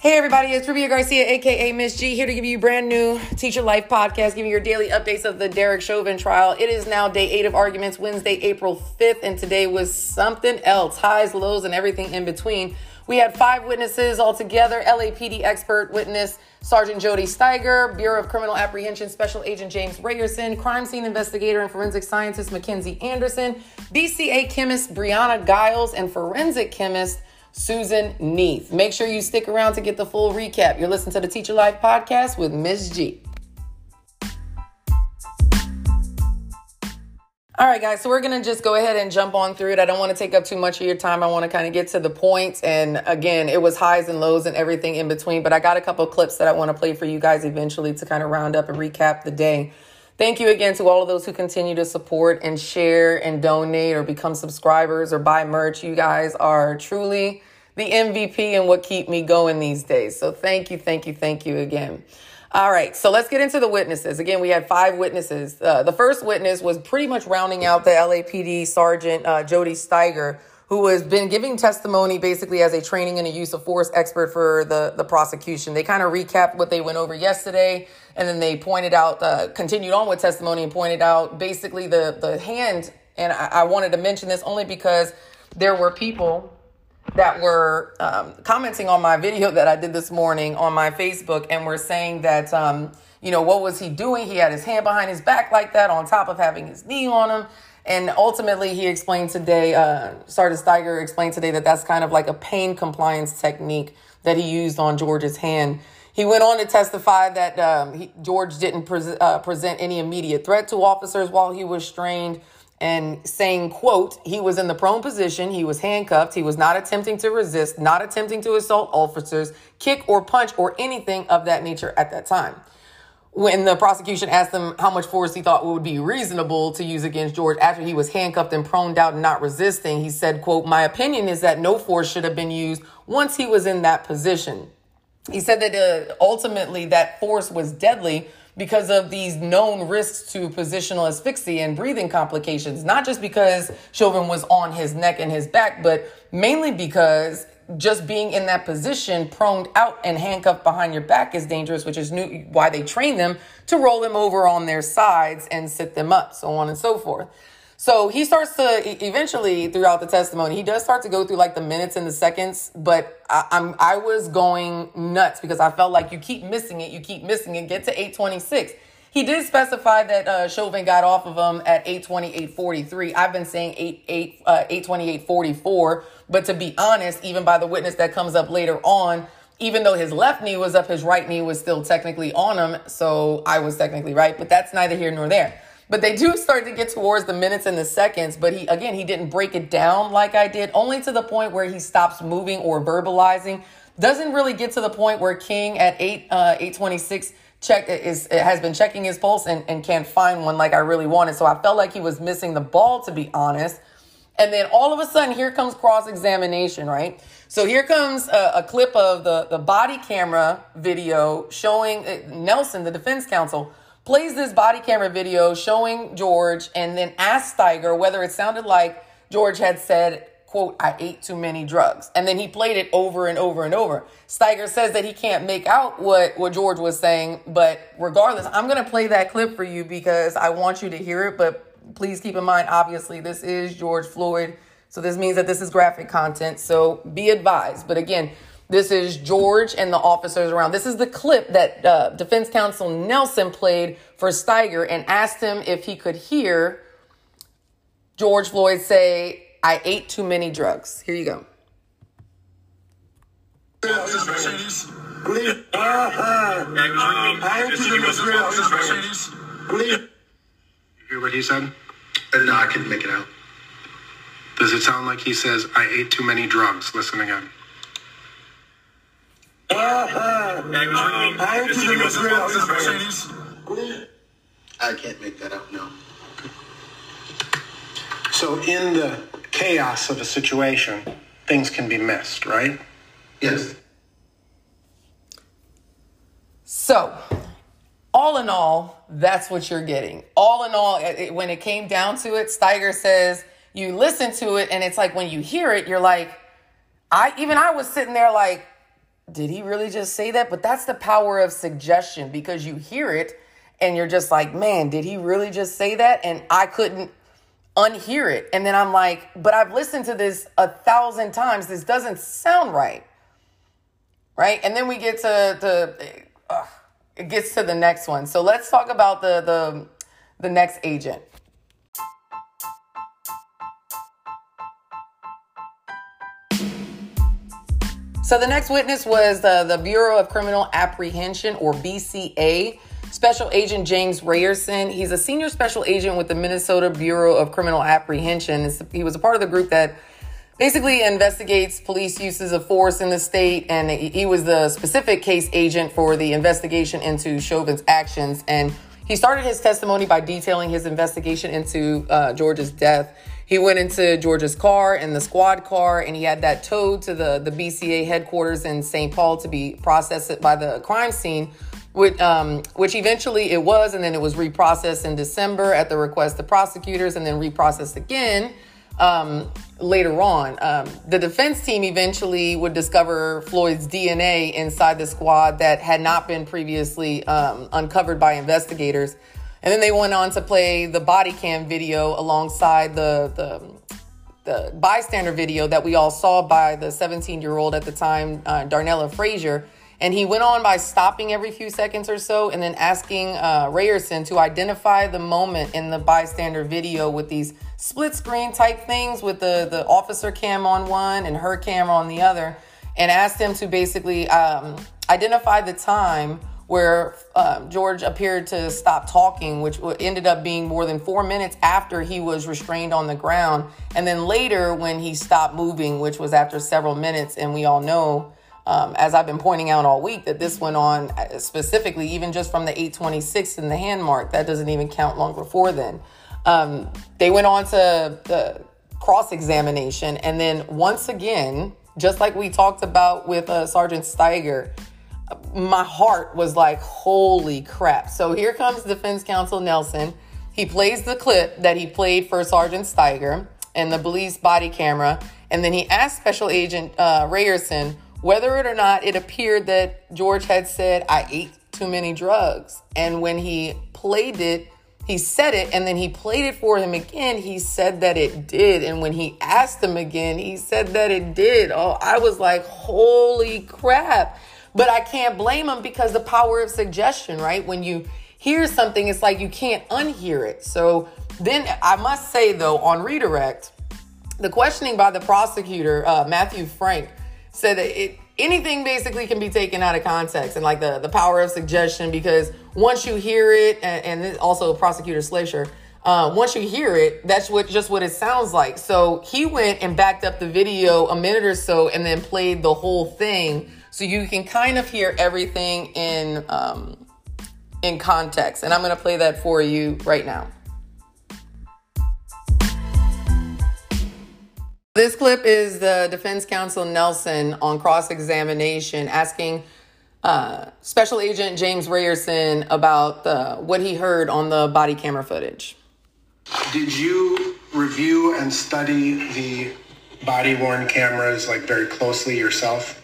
Hey everybody, it's Rubia Garcia, aka Miss G, here to give you brand new Teacher Life podcast, giving you your daily updates of the Derek Chauvin trial. It is now day eight of arguments, Wednesday, April 5th, and today was something else highs, lows, and everything in between. We had five witnesses altogether LAPD expert witness Sergeant Jody Stiger, Bureau of Criminal Apprehension Special Agent James Reyerson, crime scene investigator and forensic scientist McKenzie Anderson, BCA chemist Breahna Giles, and forensic chemist Susan Neith. Make sure you stick around to get the full recap. You're listening to the Teacher Life podcast with Miss G. All right, guys, so we're going to just go ahead and jump on through it. I don't want to take up too much of your time. I want to kind of get to the points. And again, it was highs and lows and everything in between, but I got a couple clips that I want to play for you guys eventually to kind of round up and recap the day. Thank you again to all of those who continue to support and share and donate or become subscribers or buy merch. You guys are truly the MVP and what keep me going these days. So thank you, thank you, thank you again. All right, so let's get into the witnesses. Again, we had five witnesses. Uh, the first witness was pretty much rounding out the LAPD Sergeant uh, Jody Stiger, who has been giving testimony basically as a training and a use of force expert for the, the prosecution. They kind of recapped what they went over yesterday, and then they pointed out, uh, continued on with testimony and pointed out basically the, the hand. And I, I wanted to mention this only because there were people that were um, commenting on my video that I did this morning on my Facebook and were saying that, um, you know, what was he doing? He had his hand behind his back like that on top of having his knee on him. And ultimately, he explained today, uh, Sergeant Stiger explained today that that's kind of like a pain compliance technique that he used on George's hand. He went on to testify that um, he, George didn't pre- uh, present any immediate threat to officers while he was strained and saying, quote, he was in the prone position, he was handcuffed, he was not attempting to resist, not attempting to assault officers, kick or punch or anything of that nature at that time. When the prosecution asked him how much force he thought would be reasonable to use against George after he was handcuffed and proned out and not resisting, he said, quote, my opinion is that no force should have been used once he was in that position. He said that uh, ultimately that force was deadly because of these known risks to positional asphyxia and breathing complications, not just because Chauvin was on his neck and his back, but mainly because just being in that position, proned out and handcuffed behind your back is dangerous, which is new, why they train them to roll them over on their sides and sit them up, so on and so forth. So he starts to eventually throughout the testimony, he does start to go through like the minutes and the seconds, but I, am I was going nuts because I felt like you keep missing it, you keep missing it. Get to 826. He did specify that uh, Chauvin got off of him at 828.43. I've been saying 8, 8, uh, 820, 844. But to be honest, even by the witness that comes up later on, even though his left knee was up, his right knee was still technically on him. So I was technically right, but that's neither here nor there. But they do start to get towards the minutes and the seconds. But he, again, he didn't break it down like I did, only to the point where he stops moving or verbalizing. Doesn't really get to the point where King at 8, uh, 826 check is it has been checking his pulse and, and can't find one like I really wanted. So I felt like he was missing the ball, to be honest. And then all of a sudden, here comes cross examination, right? So here comes a, a, clip of the, the body camera video showing uh, Nelson, the defense counsel, plays this body camera video showing George and then asks Stiger whether it sounded like George had said, quote, I ate too many drugs. And then he played it over and over and over. Stiger says that he can't make out what, what George was saying, but regardless, I'm going to play that clip for you because I want you to hear it. But please keep in mind, obviously, this is George Floyd. So this means that this is graphic content. So be advised. But again, this is George and the officers around. This is the clip that uh, defense counsel Nelson played for Stiger and asked him if he could hear George Floyd say, I ate too many drugs. Here you go. You hear what he said? Uh, no, I couldn't make it out. Does it sound like he says, I ate too many drugs? Listen again. I can't make that out, no. So in the chaos of a situation, things can be missed, right? Yes. So, all in all, that's what you're getting. All in all, it, when it came down to it, Stiger says you listen to it, and it's like when you hear it, you're like, I even I was sitting there like, did he really just say that? But that's the power of suggestion because you hear it and you're just like, man, did he really just say that? And I couldn't unhear it. And then I'm like, but I've listened to this a thousand times. This doesn't sound right. Right. And then we get to the, uh, it gets to the next one. So let's talk about the, the, the next agent. So the next witness was the, the Bureau of Criminal Apprehension, or BCA, Special Agent James Reyerson. He's a senior special agent with the Minnesota Bureau of Criminal Apprehension. He was a part of the group that basically investigates police uses of force in the state, and he was the specific case agent for the investigation into Chauvin's actions. And he started his testimony by detailing his investigation into uh, George's death. He went into George's car and the squad car, and he had that towed to the, the BCA headquarters in St. Paul to be processed by the crime scene, which, um, which eventually it was, and then it was reprocessed in December at the request of prosecutors, and then reprocessed again um, later on. Um, the defense team eventually would discover Floyd's DNA inside the squad that had not been previously um, uncovered by investigators. And then they went on to play the body cam video alongside the, the, the bystander video that we all saw by the 17 year old at the time, uh, Darnella Frazier. And he went on by stopping every few seconds or so and then asking uh, Reyerson to identify the moment in the bystander video with these split screen type things with the, the officer cam on one and her camera on the other, and asked him to basically um, identify the time where um, George appeared to stop talking, which ended up being more than four minutes after he was restrained on the ground. And then later, when he stopped moving, which was after several minutes, and we all know, um, as I've been pointing out all week, that this went on uh, specifically, even just from the 826 in the hand mark, that doesn't even count long before then. Um, they went on to the cross examination. And then once again, just like we talked about with uh, Sergeant Stiger, my heart was like, holy crap. So here comes defense counsel Nelson. He plays the clip that he played for Sergeant Stiger and the police body camera. And then he asked Special Agent uh, Reyerson whether it or not it appeared that George had said, I ate too many drugs. And when he played it, he said it and then he played it for him again. He said that it did. And when he asked him again, he said that it did. Oh, I was like, holy crap. But I can't blame him because the power of suggestion, right? When you hear something, it's like you can't unhear it. So then I must say, though, on redirect, the questioning by the prosecutor, uh, Matthew Frank, said that it, anything basically can be taken out of context and like the, the power of suggestion because once you hear it, and, and also prosecutor Schleicher, uh, once you hear it, that's what just what it sounds like. So he went and backed up the video a minute or so and then played the whole thing so you can kind of hear everything in um, in context. And I'm going to play that for you right now. This clip is the defense counsel Nelson on cross examination asking uh, Special Agent James Reyerson about the, what he heard on the body camera footage. Did you review and study the body worn cameras like very closely yourself?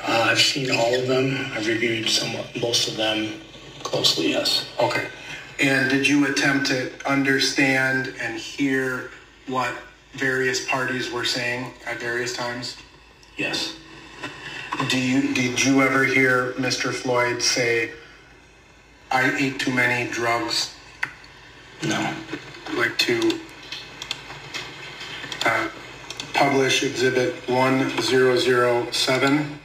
Uh, I've seen all of them. I've reviewed some, most of them closely. Yes. Okay. And did you attempt to understand and hear what various parties were saying at various times? Yes. Do you did you ever hear Mr. Floyd say, "I ate too many drugs"? No. Like to uh, publish Exhibit One Zero Zero Seven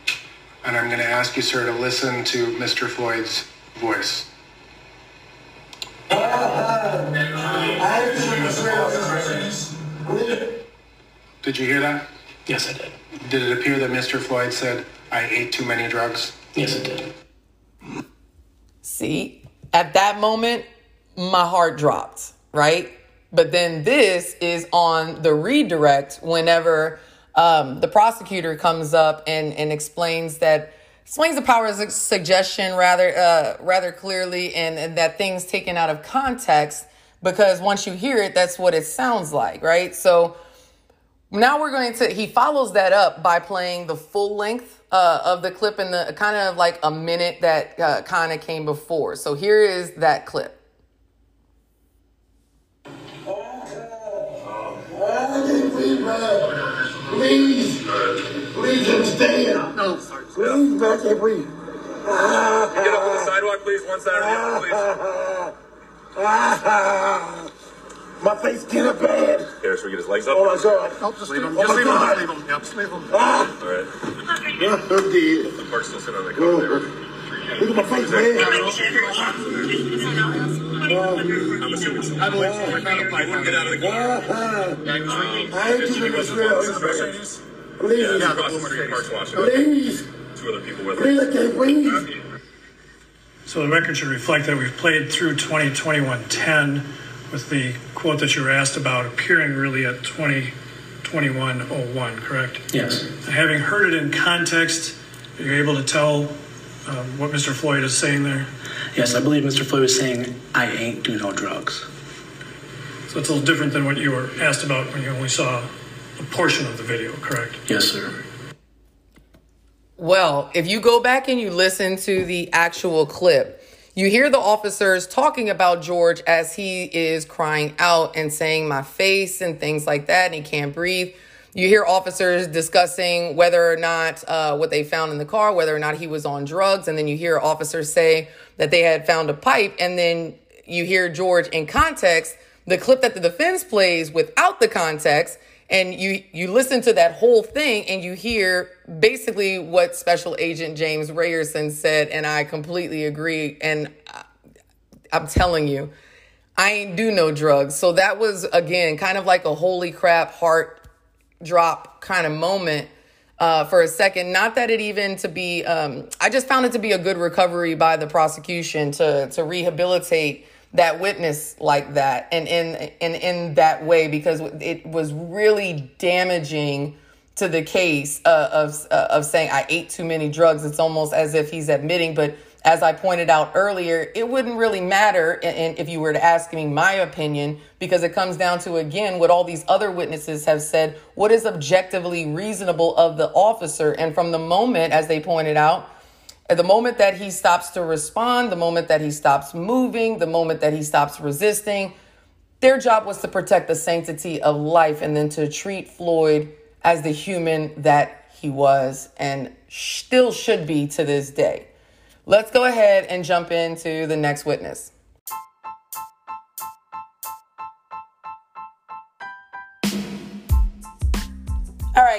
and I'm going to ask you, sir, to listen to Mr. Floyd's voice. Did you hear that? Yes, I did. Did it appear that Mr. Floyd said, I ate too many drugs? Yes, it did. See, at that moment, my heart dropped, right? But then this is on the redirect whenever um, the prosecutor comes up and, and explains that explains the power of suggestion rather uh, rather clearly and, and that things taken out of context because once you hear it that's what it sounds like right so Now we're going to, he follows that up by playing the full length uh, of the clip in the kind of like a minute that uh, kind of came before. So here is that clip. Please, please understand. No, please, man, I can't breathe. Get up on the sidewalk, please. One side or the other, please. My face getting bad. Here, should we get his legs up? Oh my god. Nope, just leave him. Oh Just leave him. Just leave him. Yep, just leave him. Ah, All right. I'm dead. The park's still sitting on the cover there. Look at my face, man. I'm assuming so. I believe so. I found a pipe. He wouldn't get out of the car. Yeah, he was reading. I ain't Yes, keeping he this was real. Yeah, across the street. Park's washing. please, Two other people with please, him. I can't breathe. So the record should reflect that we've played through 2021-10 with the quote that you were asked about appearing really at 2021-01, correct? Yes. Having heard it in context, are you able to tell um, what Mr. Floyd is saying there? Yes, I believe Mr. Floyd was saying, I ain't do no drugs. So it's a little different than what you were asked about when you only saw a portion of the video, correct? Yes, sir. Well, if you go back and you listen to the actual clip, you hear the officers talking about George as he is crying out and saying, My face, and things like that, and he can't breathe. You hear officers discussing whether or not uh, what they found in the car, whether or not he was on drugs. And then you hear officers say that they had found a pipe. And then you hear George in context, the clip that the defense plays without the context and you you listen to that whole thing and you hear basically what special agent James Reyerson said and I completely agree and I'm telling you I ain't do no drugs so that was again kind of like a holy crap heart drop kind of moment uh, for a second. Not that it even to be, um, I just found it to be a good recovery by the prosecution to to rehabilitate that witness like that and in and in that way because it was really damaging to the case uh, of uh, of saying I ate too many drugs. It's almost as if he's admitting, but as I pointed out earlier, it wouldn't really matter and- if you were to ask me my opinion because it comes down to again what all these other witnesses have said, what is objectively reasonable of the officer and from the moment as they pointed out the moment that he stops to respond, the moment that he stops moving, the moment that he stops resisting, their job was to protect the sanctity of life and then to treat Floyd as the human that he was and still should be to this day. Let's go ahead and jump into the next witness.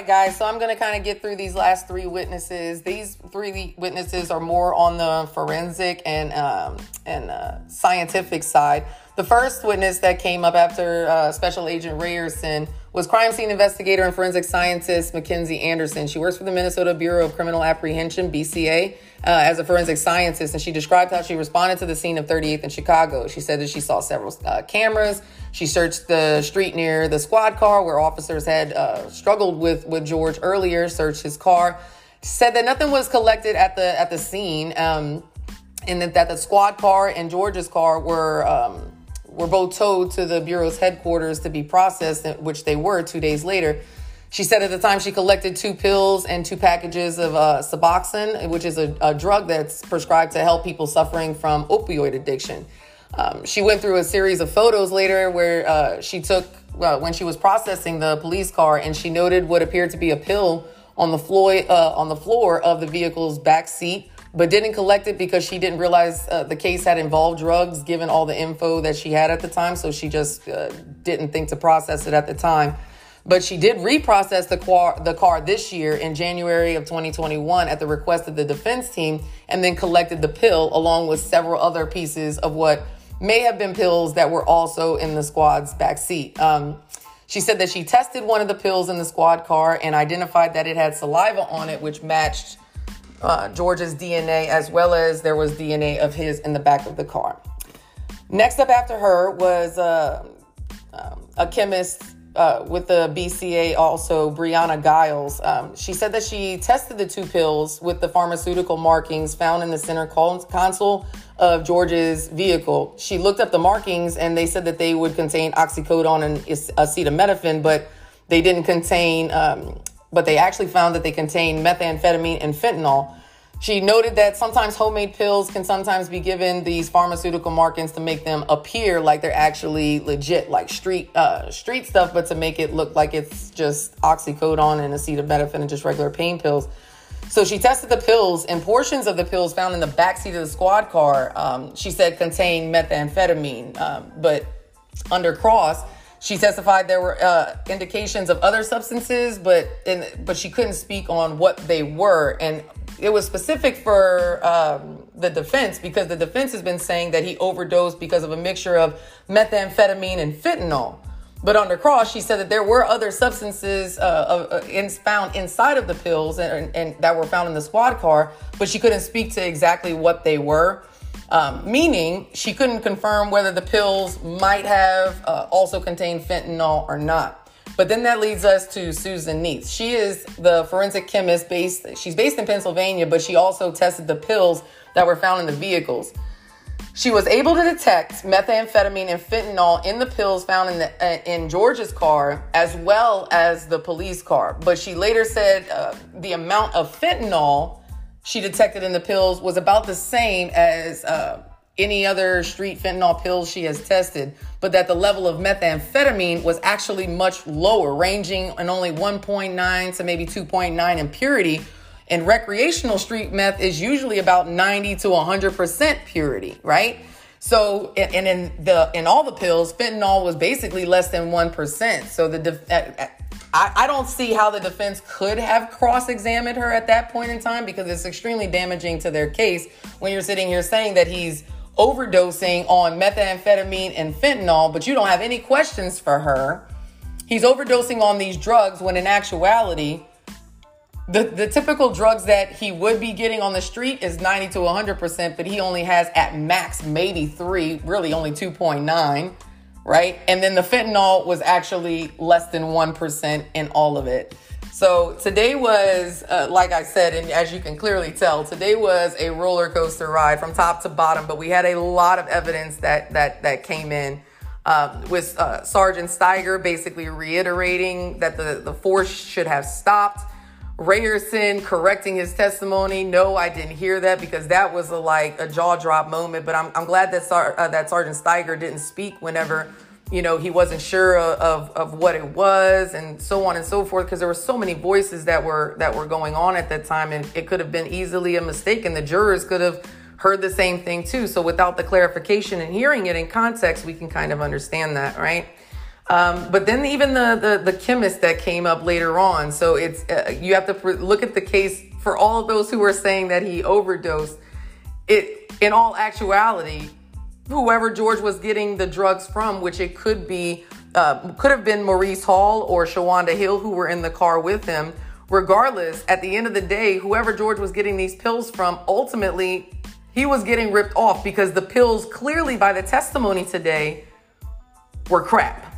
Right, guys. So I'm going to kind of get through these last three witnesses. These three witnesses are more on the forensic and um, and uh, scientific side. The first witness that came up after uh, Special Agent Reyerson was crime scene investigator and forensic scientist McKenzie Anderson. She works for the Minnesota Bureau of Criminal Apprehension (BCA) uh, as a forensic scientist, and she described how she responded to the scene of 38th in Chicago. She said that she saw several uh, cameras. She searched the street near the squad car where officers had uh, struggled with with George earlier. Searched his car. Said that nothing was collected at the at the scene, um, and that, that the squad car and George's car were. Um, were both towed to the Bureau's headquarters to be processed, which they were two days later. She said at the time she collected two pills and two packages of uh, Suboxone, which is a, a, drug that's prescribed to help people suffering from opioid addiction. Um, she went through a series of photos later where uh, she took, when she was processing the police car, and she noted what appeared to be a pill on the floor, uh, on the floor of the vehicle's back seat but didn't collect it because she didn't realize uh, the case had involved drugs given all the info that she had at the time. So she just uh, didn't think to process it at the time. But she did reprocess the car, the car this year in January of 2021 at the request of the defense team and then collected the pill along with several other pieces of what may have been pills that were also in the squad's back seat. Um, she said that she tested one of the pills in the squad car and identified that it had saliva on it, which matched uh, George's DNA, as well as there was DNA of his in the back of the car. Next up after her was uh, um, a chemist uh, with the BCA, also Breahna Giles. Um, she said that she tested the two pills with the pharmaceutical markings found in the center console of George's vehicle. She looked up the markings and they said that they would contain oxycodone and acetaminophen, but they didn't contain, um, but they actually found that they contain methamphetamine and fentanyl. She noted that sometimes homemade pills can sometimes be given these pharmaceutical markings to make them appear like they're actually legit, like street uh, street stuff, but to make it look like it's just oxycodone and acetaminophen and just regular pain pills. So she tested the pills, and portions of the pills found in the backseat of the squad car, um, she said contained methamphetamine. Um, but under cross, she testified there were uh, indications of other substances, but in, but she couldn't speak on what they were. And it was specific for um, the defense because the defense has been saying that he overdosed because of a mixture of methamphetamine and fentanyl. But under cross, she said that there were other substances uh, uh, in, found inside of the pills and, and, that were found in the squad car, but she couldn't speak to exactly what they were. Um, meaning, she couldn't confirm whether the pills might have uh, also contained fentanyl or not. But then that leads us to Susan Neith. She is the forensic chemist based, she's based in Pennsylvania, but she also tested the pills that were found in the vehicles. She was able to detect methamphetamine and fentanyl in the pills found in the uh, in George's car as well as the police car. But she later said uh, the amount of fentanyl she detected in the pills was about the same as uh, any other street fentanyl pills she has tested, but that the level of methamphetamine was actually much lower, ranging in only 1.9 to maybe 2.9 in purity. And recreational street meth is usually about 90 to 100% purity, right? So, and in the in all the pills, fentanyl was basically less than one percent. So the I, I don't see how the defense could have cross-examined her at that point in time because it's extremely damaging to their case when you're sitting here saying that he's overdosing on methamphetamine and fentanyl, but you don't have any questions for her. He's overdosing on these drugs when in actuality, the, the typical drugs that he would be getting on the street is 90 to 100%, but he only has at max maybe three, really only 2.9, right? And then the fentanyl was actually less than 1% in all of it. So today was, uh, like I said, and as you can clearly tell, today was a roller coaster ride from top to bottom. But we had a lot of evidence that that that came in. Um, with uh, Sergeant Stiger basically reiterating that the, the force should have stopped. Reyerson correcting his testimony. No, I didn't hear that because that was a, like a jaw drop moment. But I'm, I'm glad that Sar- uh, that Sergeant Stiger didn't speak whenever you know, he wasn't sure of, of what it was and so on and so forth because there were so many voices that were that were going on at that time and it could have been easily a mistake and the jurors could have heard the same thing too. So without the clarification and hearing it in context, we can kind of understand that, right? Um, but then even the, the, the chemist that came up later on. So it's uh, you have to look at the case for all of those who are saying that he overdosed. It in all actuality, whoever George was getting the drugs from, which it could be, uh, could have been Maurice Hall or Shawanda Hill who were in the car with him. Regardless, at the end of the day, whoever George was getting these pills from, ultimately, he was getting ripped off because the pills, clearly by the testimony today, were crap.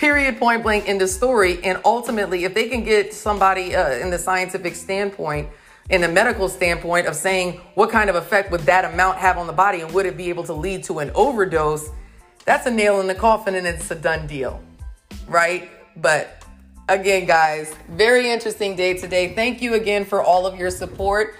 Period, point blank in the story. And ultimately, if they can get somebody uh, in the scientific standpoint in the medical standpoint of saying what kind of effect would that amount have on the body and would it be able to lead to an overdose, that's a nail in the coffin and it's a done deal, right? But again, guys, very interesting day today. Thank you again for all of your support.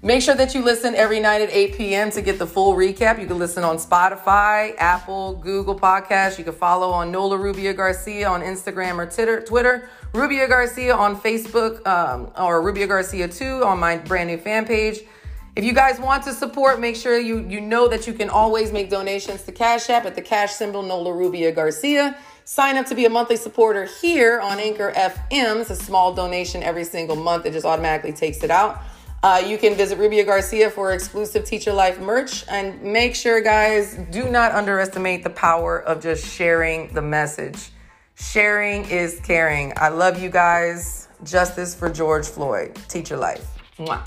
Make sure that you listen every night at 8 p.m. to get the full recap. You can listen on Spotify, Apple, Google Podcasts. You can follow on Nola Rubia Garcia on Instagram or Twitter. Rubia Garcia on Facebook um, or Rubia Garcia 2 on my brand new fan page. If you guys want to support, make sure you, you know that you can always make donations to Cash App at the cash symbol Nola Rubia Garcia. Sign up to be a monthly supporter here on Anchor FM. It's a small donation every single month. It just automatically takes it out. Uh, you can visit Rubia Garcia for exclusive Teacher Life merch. And make sure, guys, do not underestimate the power of just sharing the message. Sharing is caring. I love you guys. Justice for George Floyd. Teacher Life. Mwah.